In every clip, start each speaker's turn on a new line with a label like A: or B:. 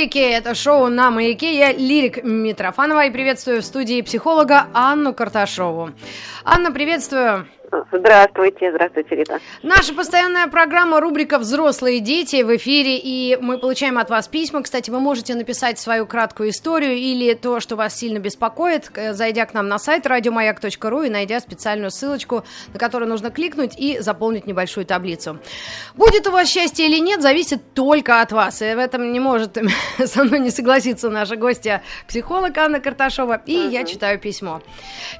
A: Лирики – это шоу на маяке. Я лирик Митрофанова и приветствую в студии психолога Анну Карташову. Анна, приветствую.
B: Здравствуйте, здравствуйте, Рита.
A: Наша постоянная программа рубрика «Взрослые дети» в эфире, и мы получаем от вас письма. Кстати, вы можете написать свою краткую историю или то, что вас сильно беспокоит, зайдя к нам на сайт радиомаяк.ру и найдя специальную ссылочку, на которую нужно кликнуть и заполнить небольшую таблицу. Будет у вас счастье или нет, зависит только от вас, и в этом не может со мной не согласиться наша гостья, психолог Анна Карташова, и uh-huh. я читаю письмо.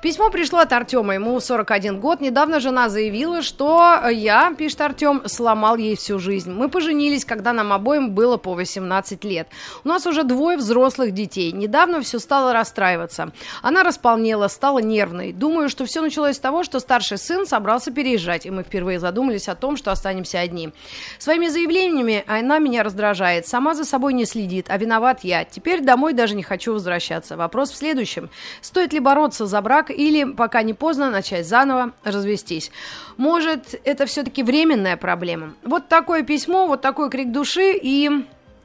A: Письмо пришло от Артема, ему 41 год, недавно недавно жена заявила, что я, пишет Артем, сломал ей всю жизнь. Мы поженились, когда нам обоим было по 18 лет. У нас уже двое взрослых детей. Недавно все стало расстраиваться. Она располнела, стала нервной. Думаю, что все началось с того, что старший сын собрался переезжать, и мы впервые задумались о том, что останемся одни. Своими заявлениями она меня раздражает, сама за собой не следит, а виноват я. Теперь домой даже не хочу возвращаться. Вопрос в следующем. Стоит ли бороться за брак или, пока не поздно, начать заново, развиваться развестись. Может, это все-таки временная проблема. Вот такое письмо, вот такой крик души и...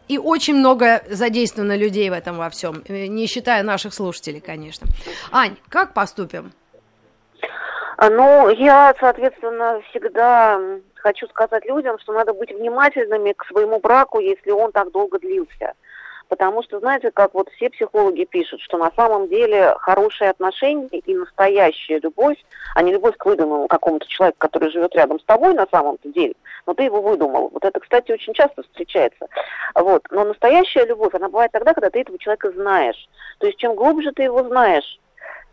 A: И очень много задействовано людей в этом во всем, э, не считая наших слушателей, конечно. Ань, как поступим?
B: А, ну, я, соответственно, всегда хочу сказать людям, что надо быть внимательными к своему браку, если он так долго длился. Потому что, знаете, как вот все психологи пишут, что на самом деле хорошие отношения и настоящая любовь, а не любовь к выдуманному какому-то человеку, который живет рядом с тобой на самом-то деле, но ты его выдумал. Вот это, кстати, очень часто встречается. Вот. Но настоящая любовь, она бывает тогда, когда ты этого человека знаешь. То есть чем глубже ты его знаешь,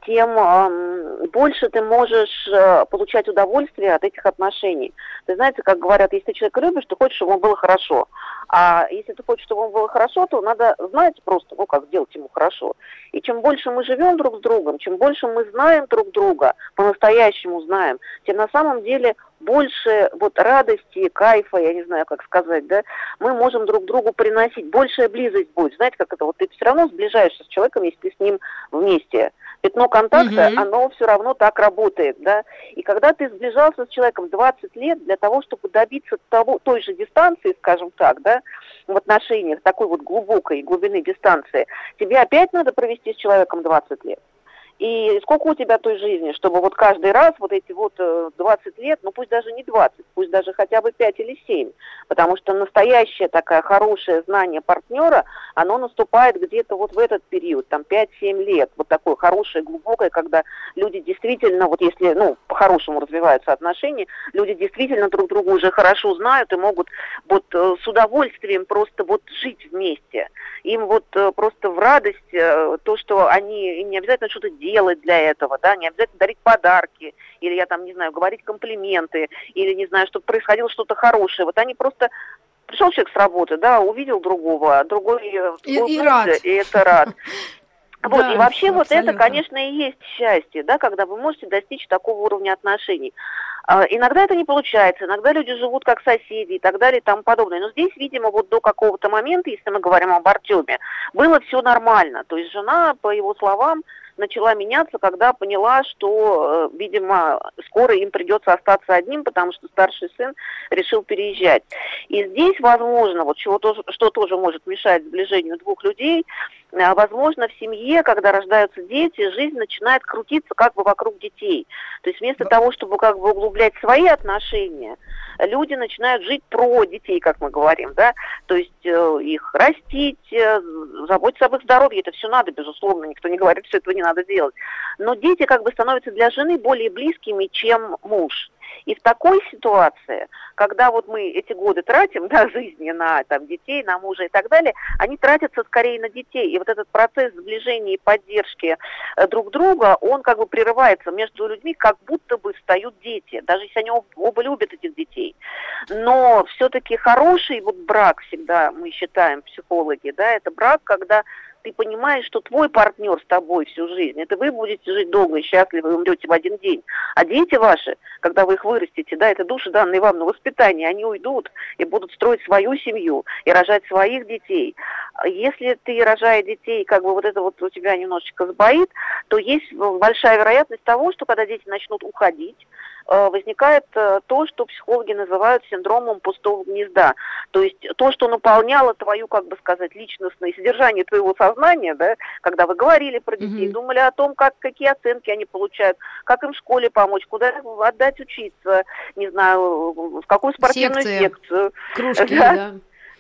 B: тем больше ты можешь э, получать удовольствие от этих отношений. Ты знаете, как говорят, если ты человека любишь, ты хочешь, чтобы ему было хорошо. А если ты хочешь, чтобы ему было хорошо, то надо знать просто, ну, как сделать ему хорошо. И чем больше мы живем друг с другом, чем больше мы знаем друг друга, по-настоящему знаем, тем на самом деле больше вот радости, кайфа, я не знаю, как сказать, да, мы можем друг другу приносить. Большая близость будет. Знаете, как это? Вот ты все равно сближаешься с человеком, если ты с ним вместе пятно контакта, угу. оно все равно так работает, да. И когда ты сближался с человеком 20 лет для того, чтобы добиться того, той же дистанции, скажем так, да, в отношениях, такой вот глубокой глубины дистанции, тебе опять надо провести с человеком 20 лет. И сколько у тебя той жизни, чтобы вот каждый раз вот эти вот 20 э, лет, ну пусть даже не 20, пусть даже хотя бы 5 или 7, потому что настоящее такое хорошее знание партнера, оно наступает где-то вот в этот период, там 5-7 лет, вот такое хорошее, глубокое, когда люди действительно, вот если, ну, по-хорошему развиваются отношения, люди действительно друг друга уже хорошо знают и могут вот э, с удовольствием просто вот жить вместе. Им вот э, просто в радость то, что они, не обязательно что-то делать для этого, да, не обязательно дарить подарки, или я там, не знаю, говорить комплименты, или, не знаю, чтобы происходило что-то хорошее. Вот они просто пришел человек с работы, да, увидел другого, а другой
A: э, и, и рад.
B: и это рад. Вот, да, и вообще абсолютно. вот это, конечно, и есть счастье, да, когда вы можете достичь такого уровня отношений. А, иногда это не получается, иногда люди живут как соседи и так далее и тому подобное. Но здесь, видимо, вот до какого-то момента, если мы говорим об Артеме, было все нормально. То есть жена, по его словам, начала меняться, когда поняла, что, э, видимо, скоро им придется остаться одним, потому что старший сын решил переезжать. И здесь, возможно, вот чего тоже, что тоже может мешать сближению двух людей, э, возможно, в семье, когда рождаются дети, жизнь начинает крутиться как бы вокруг детей. То есть вместо того, чтобы как бы углублять свои отношения, люди начинают жить про детей, как мы говорим, да, то есть э, их растить, э, заботиться об их здоровье, это все надо, безусловно, никто не говорит, что этого не надо делать. Но дети как бы становятся для жены более близкими, чем муж. И в такой ситуации, когда вот мы эти годы тратим, да, жизни на там, детей, на мужа и так далее, они тратятся скорее на детей. И вот этот процесс сближения и поддержки э, друг друга, он как бы прерывается между людьми, как будто бы встают дети, даже если они оба любят этих детей. Но все-таки хороший вот брак всегда, мы считаем, психологи, да, это брак, когда ты понимаешь, что твой партнер с тобой всю жизнь, это вы будете жить долго и счастливо и умрете в один день. А дети ваши, когда вы их вырастите, да, это души, данные вам на воспитание, они уйдут и будут строить свою семью и рожать своих детей. Если ты, рожая детей, как бы вот это вот у тебя немножечко сбоит, то есть большая вероятность того, что когда дети начнут уходить, возникает э, то, что психологи называют синдромом пустого гнезда. То есть то, что наполняло твою, как бы сказать, личностное содержание твоего сознания, да, когда вы говорили про детей, mm-hmm. думали о том, как, какие оценки они получают, как им в школе помочь, куда отдать учиться, не знаю, в какую спортивную
A: Секции,
B: секцию.
A: Кружки, да. да.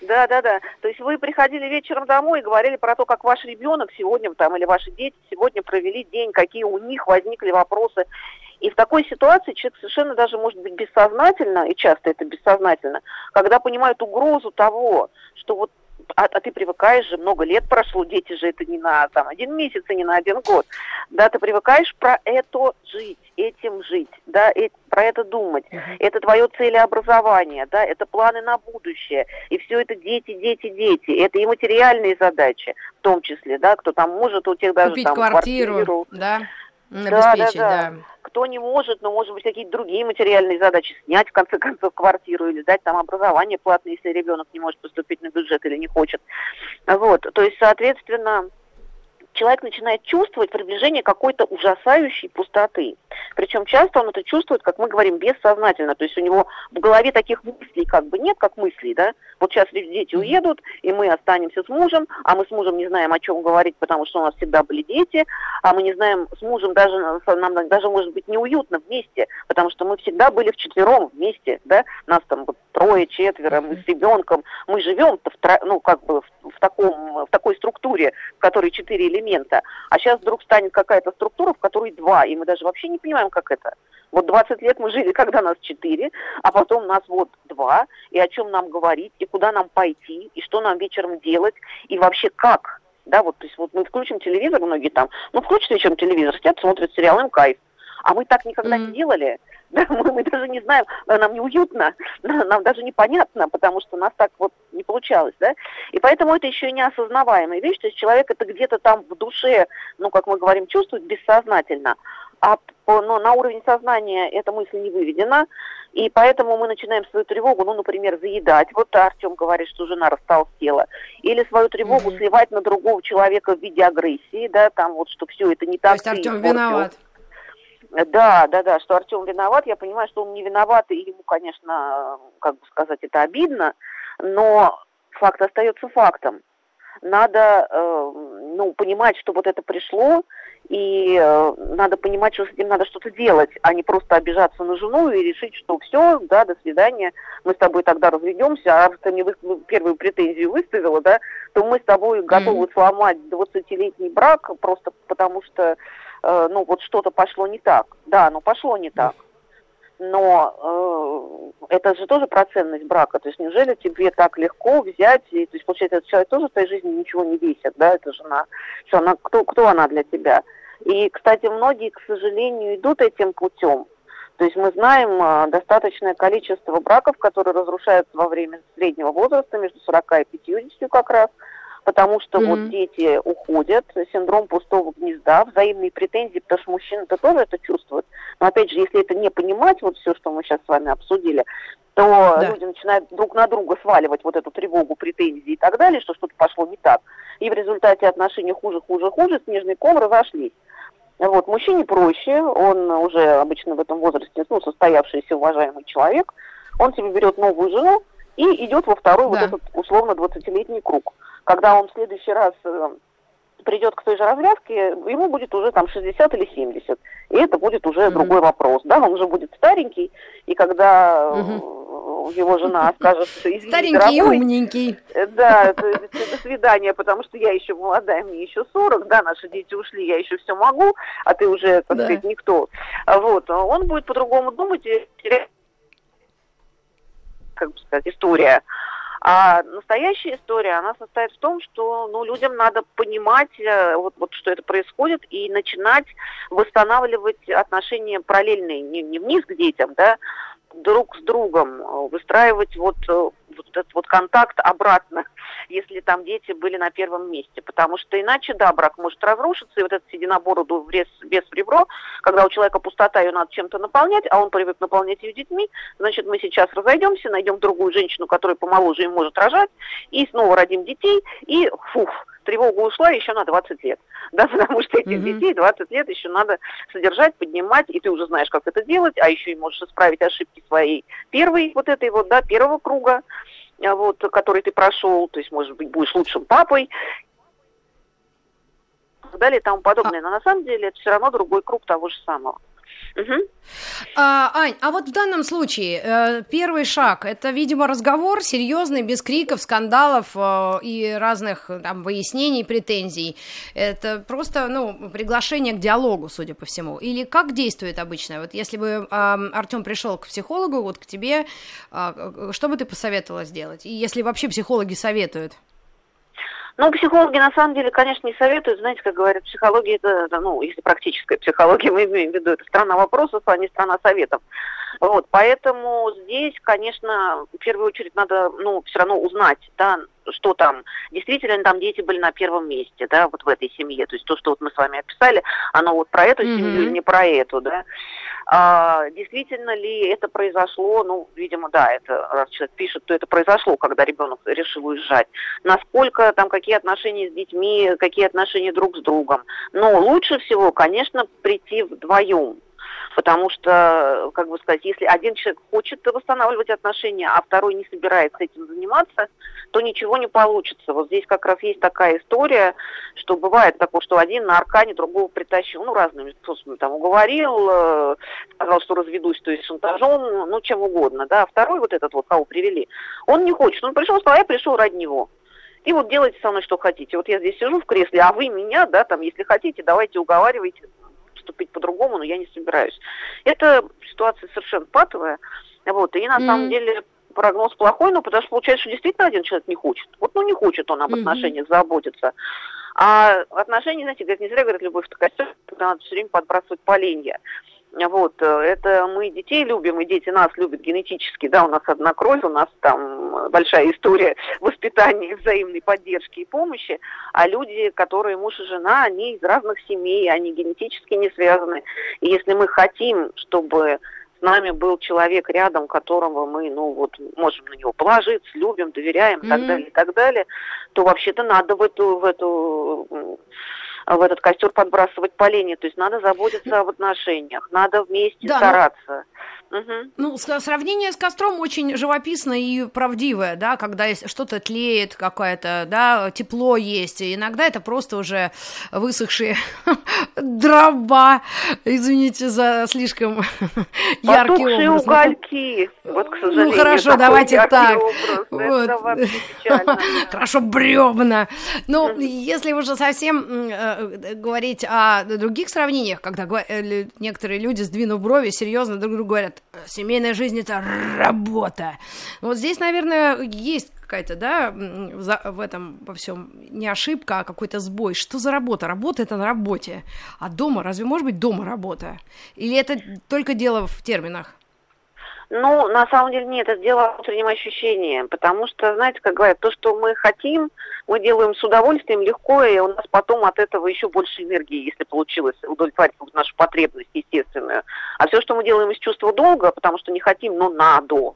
B: Да, да, да. То есть вы приходили вечером домой и говорили про то, как ваш ребенок сегодня там или ваши дети сегодня провели день, какие у них возникли вопросы. И в такой ситуации человек совершенно даже может быть бессознательно, и часто это бессознательно, когда понимает угрозу того, что вот а, а ты привыкаешь же, много лет прошло, дети же это не на там, один месяц и не на один год. Да, ты привыкаешь про это жить, этим жить, да, и, про это думать. Uh-huh. Это твое целеобразование, да, это планы на будущее. И все это дети, дети, дети. Это и материальные задачи, в том числе, да, кто там может у тех даже
A: Купить
B: там
A: квартиру,
B: квартиру.
A: да, обеспечить,
B: да. да. да кто не может, но может быть какие-то другие материальные задачи, снять в конце концов квартиру или дать там образование платное, если ребенок не может поступить на бюджет или не хочет. Вот, то есть, соответственно, человек начинает чувствовать приближение какой-то ужасающей пустоты. Причем часто он это чувствует, как мы говорим, бессознательно. То есть у него в голове таких мыслей как бы нет, как мыслей, да. Вот сейчас дети уедут, и мы останемся с мужем, а мы с мужем не знаем, о чем говорить, потому что у нас всегда были дети, а мы не знаем с мужем даже, нам даже может быть неуютно вместе, потому что мы всегда были вчетвером вместе, да. Нас там вот трое, четверо, мы с ребенком, мы живем-то в, ну, как бы в, в, таком, в такой структуре, в которой четыре элемента. А сейчас вдруг станет какая-то структура, в которой два, и мы даже вообще не понимаем, как это. Вот 20 лет мы жили, когда нас четыре, а потом нас вот два, и о чем нам говорить, и куда нам пойти, и что нам вечером делать, и вообще как. Да, вот, то есть вот мы включим телевизор, многие там, ну, включат вечером телевизор, сидят, смотрят сериал, им кайф. А мы так никогда mm-hmm. не делали. Да, мы, мы даже не знаем, нам неуютно, нам даже непонятно, потому что у нас так вот не получалось, да. И поэтому это еще и неосознаваемая вещь, то есть человек это где-то там в душе, ну, как мы говорим, чувствует бессознательно, а но на уровень сознания эта мысль не выведена, и поэтому мы начинаем свою тревогу, ну, например, заедать. Вот Артем говорит, что жена растолстела. Или свою тревогу mm-hmm. сливать на другого человека в виде агрессии, да, там вот, что все это не так.
A: То есть Артем виноват.
B: Да, да, да, что Артем виноват. Я понимаю, что он не виноват, и ему, конечно, как бы сказать, это обидно, но факт остается фактом. Надо, э, ну, понимать, что вот это пришло, и э, надо понимать, что с этим надо что-то делать, а не просто обижаться на жену и решить, что все, да, до свидания, мы с тобой тогда разведемся, а ты мне вы, первую претензию выставила, да, то мы с тобой готовы mm-hmm. сломать 20-летний брак просто потому что э, ну, вот что-то пошло не так. Да, ну, пошло не так. Но э, это же тоже про ценность брака. То есть неужели тебе так легко взять, и, то есть, получается, этот человек тоже в твоей жизни ничего не весит, да, это жена. Что она, кто, кто она для тебя? И, кстати, многие, к сожалению, идут этим путем. То есть мы знаем э, достаточное количество браков, которые разрушаются во время среднего возраста, между 40 и 50 как раз, потому что mm-hmm. вот дети уходят, синдром пустого гнезда, взаимные претензии, потому что мужчины-то тоже это чувствуют. Но опять же, если это не понимать, вот все, что мы сейчас с вами обсудили, то да. люди начинают друг на друга сваливать вот эту тревогу, претензии и так далее, что что-то пошло не так. И в результате отношения хуже, хуже, хуже, снежный ком разошлись. Вот, мужчине проще, он уже обычно в этом возрасте, ну, состоявшийся уважаемый человек, он себе берет новую жену и идет во второй да. вот этот условно 20-летний круг когда он в следующий раз э, придет к той же развязке, ему будет уже там 60 или 70. И это будет уже mm-hmm. другой вопрос. Да, он уже будет старенький, и когда mm-hmm. его жена скажет, что извини,
A: Старенький дорогой, умненький.
B: Э, да, до свидания, потому что я еще молодая, мне еще 40, да, наши дети ушли, я еще все могу, а ты уже, так да. сказать, никто. Вот, он будет по-другому думать и как бы сказать, история. А настоящая история, она состоит в том, что ну, людям надо понимать, э, вот, вот, что это происходит, и начинать восстанавливать отношения параллельные, не, не вниз к детям, да, друг с другом, э, выстраивать вот, э, вот этот вот контакт обратно, если там дети были на первом месте. Потому что иначе, да, брак может разрушиться, и вот этот единобороду без, без ребро, когда у человека пустота, ее надо чем-то наполнять, а он привык наполнять ее детьми, значит, мы сейчас разойдемся, найдем другую женщину, которая помоложе и может рожать, и снова родим детей, и фух, тревога ушла еще на 20 лет. Да, потому что этих mm-hmm. детей 20 лет еще надо содержать, поднимать, и ты уже знаешь, как это делать, а еще и можешь исправить ошибки своей первой, вот этой вот, да, первого круга, вот, который ты прошел, то есть, может быть, будешь лучшим папой, и так далее и тому подобное. А Но на самом деле это все равно другой круг того же самого.
A: А, Ань, а вот в данном случае э, первый шаг это, видимо, разговор серьезный, без криков, скандалов э, и разных там выяснений, претензий. Это просто, ну, приглашение к диалогу, судя по всему. Или как действует обычно? Вот если бы э, Артем пришел к психологу, вот к тебе, э, что бы ты посоветовала сделать? И если вообще психологи советуют?
B: Ну, психологи на самом деле, конечно, не советуют. Знаете, как говорят, психология это, ну, если практическая психология, мы имеем в виду, это страна вопросов, а не страна советов. Вот, поэтому здесь, конечно, в первую очередь надо, ну, все равно узнать, да, что там, действительно там дети были на первом месте, да, вот в этой семье, то есть то, что вот мы с вами описали, оно вот про эту mm-hmm. семью или не про эту, да. А, действительно ли это произошло, ну, видимо, да, это, раз человек пишет, то это произошло, когда ребенок решил уезжать. Насколько там, какие отношения с детьми, какие отношения друг с другом. Но лучше всего, конечно, прийти вдвоем, Потому что, как бы сказать, если один человек хочет восстанавливать отношения, а второй не собирается этим заниматься, то ничего не получится. Вот здесь как раз есть такая история, что бывает такое, что один на аркане другого притащил, ну, разными способами там уговорил, э, сказал, что разведусь, то есть шантажом, ну, чем угодно, да. А второй вот этот вот, кого привели, он не хочет. Он пришел, сказал, я пришел ради него. И вот делайте со мной что хотите. Вот я здесь сижу в кресле, а вы меня, да, там, если хотите, давайте уговаривайте, поступить по-другому, но я не собираюсь. Это ситуация совершенно патовая. Вот, и на mm. самом деле прогноз плохой, но потому что получается, что действительно один человек не хочет. Вот, ну, не хочет он об отношениях mm-hmm. заботиться. А отношения, знаете, как не зря говорят, любовь это костер, когда надо все время подбрасывать поленья. Вот, э, это мы детей любим, и дети нас любят генетически, да, у нас одна кровь, у нас там большая история воспитания, взаимной поддержки и помощи, а люди, которые муж и жена, они из разных семей, они генетически не связаны. И если мы хотим, чтобы с нами был человек рядом, которого мы, ну вот, можем на него положиться, любим, доверяем, mm-hmm. так далее, и так далее, то вообще-то надо в эту, в эту в этот костер подбрасывать поленья. То есть надо заботиться об отношениях, надо вместе да, стараться.
A: Угу. Ну, сравнение с костром очень живописное и правдивое, да, когда что-то тлеет, какое-то, да, тепло есть, и иногда это просто уже высохшие дрова, извините за слишком яркий
B: образ. угольки, вот, к сожалению.
A: Ну, хорошо, давайте так. Вот. Хорошо, бревна. Ну, если уже совсем э, говорить о других сравнениях, когда э, некоторые люди, сдвинув брови, серьезно друг другу говорят, семейная жизнь это работа. Вот здесь, наверное, есть какая-то, да, в этом во всем не ошибка, а какой-то сбой. Что за работа? Работа это на работе. А дома, разве может быть дома работа? Или это только дело в терминах?
B: Ну, на самом деле нет, это дело внутреннем ощущении, потому что, знаете, как говорят, то, что мы хотим, мы делаем с удовольствием, легко, и у нас потом от этого еще больше энергии, если получилось удовлетворить нашу потребность естественную. А все, что мы делаем из чувства долга, потому что не хотим, но надо,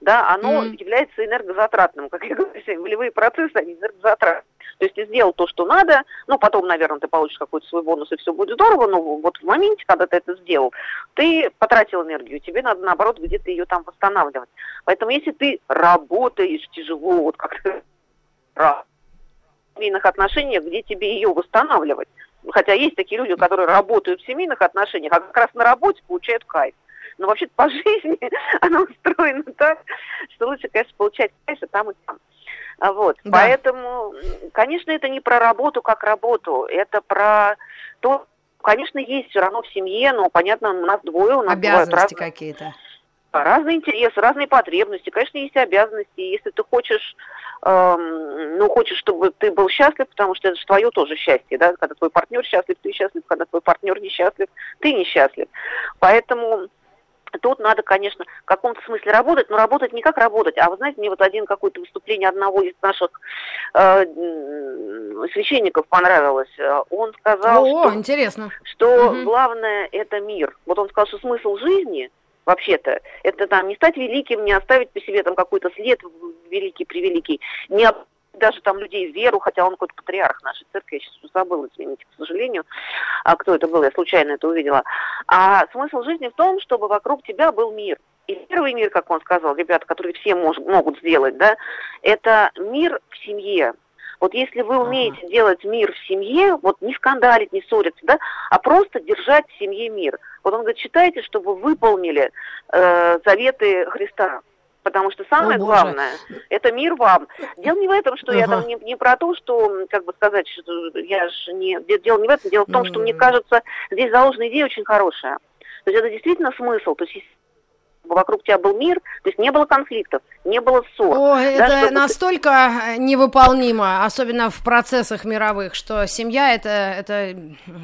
B: да, оно mm. является энергозатратным. Как я говорю, волевые процессы, они энергозатратны. То есть ты сделал то, что надо, ну, потом, наверное, ты получишь какой-то свой бонус, и все будет здорово, но вот в моменте, когда ты это сделал, ты потратил энергию, тебе надо, наоборот, где-то ее там восстанавливать. Поэтому если ты работаешь тяжело, вот как-то в семейных отношениях, где тебе ее восстанавливать? Хотя есть такие люди, которые работают в семейных отношениях, а как раз на работе получают кайф. Но вообще-то по жизни она устроена так, что лучше, конечно, получать кайф и там, и там. А вот. Да. Поэтому, конечно, это не про работу как работу, это про то, конечно, есть все равно в семье, но, понятно, у нас двое, у нас
A: Обязанности разные, какие-то.
B: Разные интересы, разные потребности. Конечно, есть обязанности. Если ты хочешь, эм, ну, хочешь, чтобы ты был счастлив, потому что это же твое тоже счастье, да, когда твой партнер счастлив, ты счастлив, когда твой партнер несчастлив, ты несчастлив. Поэтому Тут надо, конечно, в каком-то смысле работать, но работать не как работать, а вы знаете, мне вот один какое-то выступление одного из наших э, священников понравилось. Он сказал,
A: О, что, интересно.
B: что угу. главное это мир. Вот он сказал, что смысл жизни вообще-то это там не стать великим, не оставить по себе там какой-то след великий, превеликий, не даже там людей в веру, хотя он какой-то патриарх нашей церкви, я сейчас забыла, извините, к сожалению, а кто это был, я случайно это увидела. А смысл жизни в том, чтобы вокруг тебя был мир. И первый мир, как он сказал, ребята, который все мож, могут сделать, да, это мир в семье. Вот если вы умеете uh-huh. делать мир в семье, вот не скандалить, не ссориться, да, а просто держать в семье мир. Вот он говорит, читайте, чтобы вы выполнили э, заветы Христа потому что самое О, главное это мир вам. Дело не в этом, что ага. я там не, не про то, что, как бы сказать, что я же не. Дело не в этом, дело в том, что мне кажется, здесь заложена идея очень хорошая. То есть это действительно смысл. То есть вокруг тебя был мир, то есть не было конфликтов, не было ссор.
A: О, это чтобы... настолько невыполнимо, особенно в процессах мировых, что семья это, это,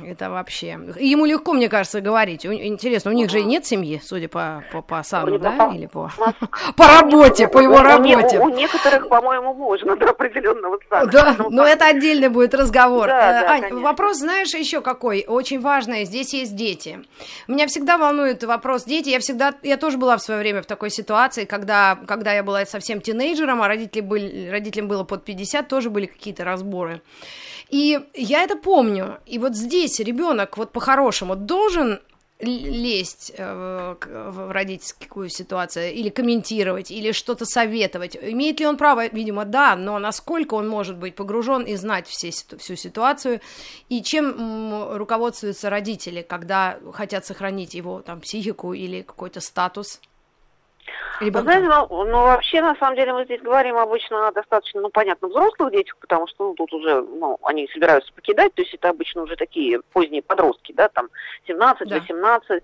A: это вообще... Ему легко, мне кажется, говорить. Интересно, у них же и нет семьи, судя по, по, по Сану, да? По... Или по... по работе, по его работе.
B: У, некоторых, по-моему, можно до определенного
A: сана. Да, но это отдельный будет разговор. Э, Ань, вопрос, знаешь, еще какой? Очень важный. Здесь есть дети. Меня всегда волнует вопрос дети. Я всегда, я тоже была была в свое время в такой ситуации, когда, когда я была совсем тинейджером, а родители были, родителям было под 50, тоже были какие-то разборы. И я это помню. И вот здесь ребенок вот по-хорошему должен лезть э, в родительскую ситуацию или комментировать, или что-то советовать. Имеет ли он право? Видимо, да, но насколько он может быть погружен и знать все, всю ситуацию, и чем руководствуются родители, когда хотят сохранить его там психику или какой-то статус?
B: Ребенка. Знаете, ну, ну, вообще, на самом деле, мы здесь говорим обычно о достаточно, ну, понятно, взрослых детях, потому что, ну, тут уже, ну, они собираются покидать, то есть это обычно уже такие поздние подростки, да, там, 17, да. 18.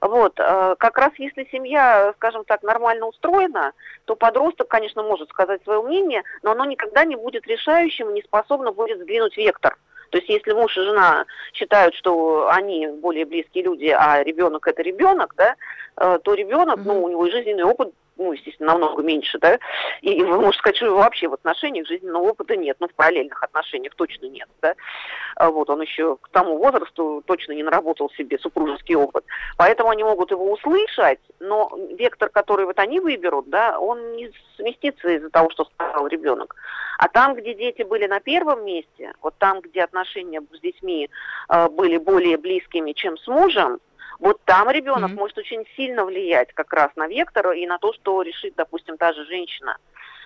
B: Вот, э, как раз если семья, скажем так, нормально устроена, то подросток, конечно, может сказать свое мнение, но оно никогда не будет решающим, не способно будет сдвинуть вектор. То есть если муж и жена считают, что они более близкие люди, а ребенок это ребенок, да, э, то ребенок, mm-hmm. ну, у него и жизненный опыт ну, естественно, намного меньше, да, и, и можете сказать, что вообще в отношениях жизненного опыта нет, ну, в параллельных отношениях точно нет, да, а вот, он еще к тому возрасту точно не наработал себе супружеский опыт, поэтому они могут его услышать, но вектор, который вот они выберут, да, он не сместится из-за того, что сказал ребенок, а там, где дети были на первом месте, вот там, где отношения с детьми э, были более близкими, чем с мужем, вот там ребенок mm-hmm. может очень сильно влиять как раз на вектор и на то, что решит, допустим, та же женщина.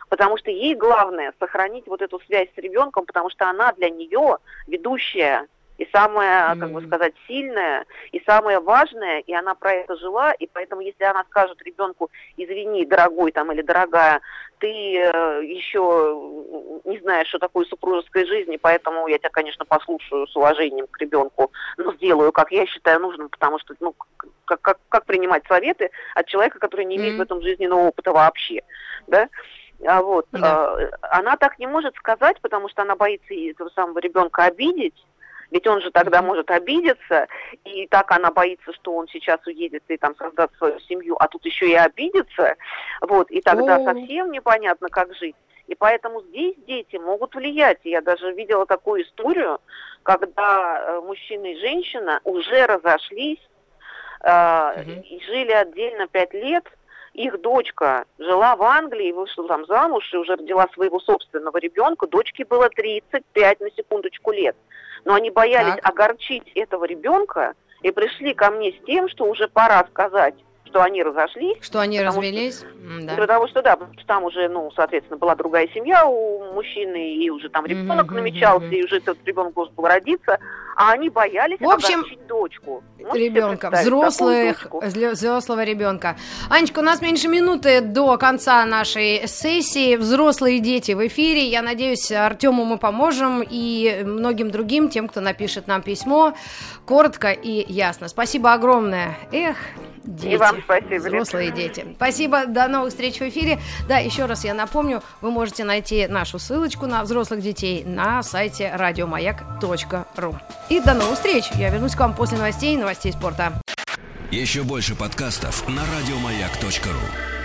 B: Потому что ей главное сохранить вот эту связь с ребенком, потому что она для нее ведущая и самое, как бы сказать, сильное, и самое важное, и она про это жила, и поэтому, если она скажет ребенку, извини, дорогой там или дорогая, ты э, еще не знаешь, что такое супружеская жизнь, и поэтому я тебя, конечно, послушаю с уважением к ребенку, но сделаю, как я считаю нужным, потому что, ну, как, как, как принимать советы от человека, который не имеет mm-hmm. в этом жизненного опыта вообще, да? А вот, да. э, она так не может сказать, потому что она боится этого самого ребенка обидеть, ведь он же тогда может обидеться, и так она боится, что он сейчас уедет и там создаст свою семью, а тут еще и обидится, вот, и тогда О. совсем непонятно, как жить. И поэтому здесь дети могут влиять. Я даже видела такую историю, когда э, мужчина и женщина уже разошлись э, угу. и жили отдельно пять лет. Их дочка жила в Англии, вышла там замуж и уже родила своего собственного ребенка. Дочке было 35 на секундочку лет но они боялись так. огорчить этого ребенка и пришли ко мне с тем, что уже пора сказать что они разошлись.
A: Что они развелись? Что,
B: да. Потому что, да, потому что там уже, ну, соответственно, была другая семья у мужчины, и уже там ребенок mm-hmm, намечался, mm-hmm. и уже этот ребенок должен был родиться, а они боялись
A: В общем, дочку. ребенка, взрослых, взрослого ребенка. Анечка, у нас меньше минуты до конца нашей сессии. Взрослые дети в эфире. Я надеюсь, Артему мы поможем и многим другим, тем, кто напишет нам письмо, коротко и ясно. Спасибо огромное. Эх, дети. И вам спасибо. Взрослые дети. Спасибо, до новых встреч в эфире. Да, еще раз я напомню, вы можете найти нашу ссылочку на взрослых детей на сайте радиомаяк.ру. И до новых встреч. Я вернусь к вам после новостей и новостей спорта.
C: Еще больше подкастов на радиомаяк.ру.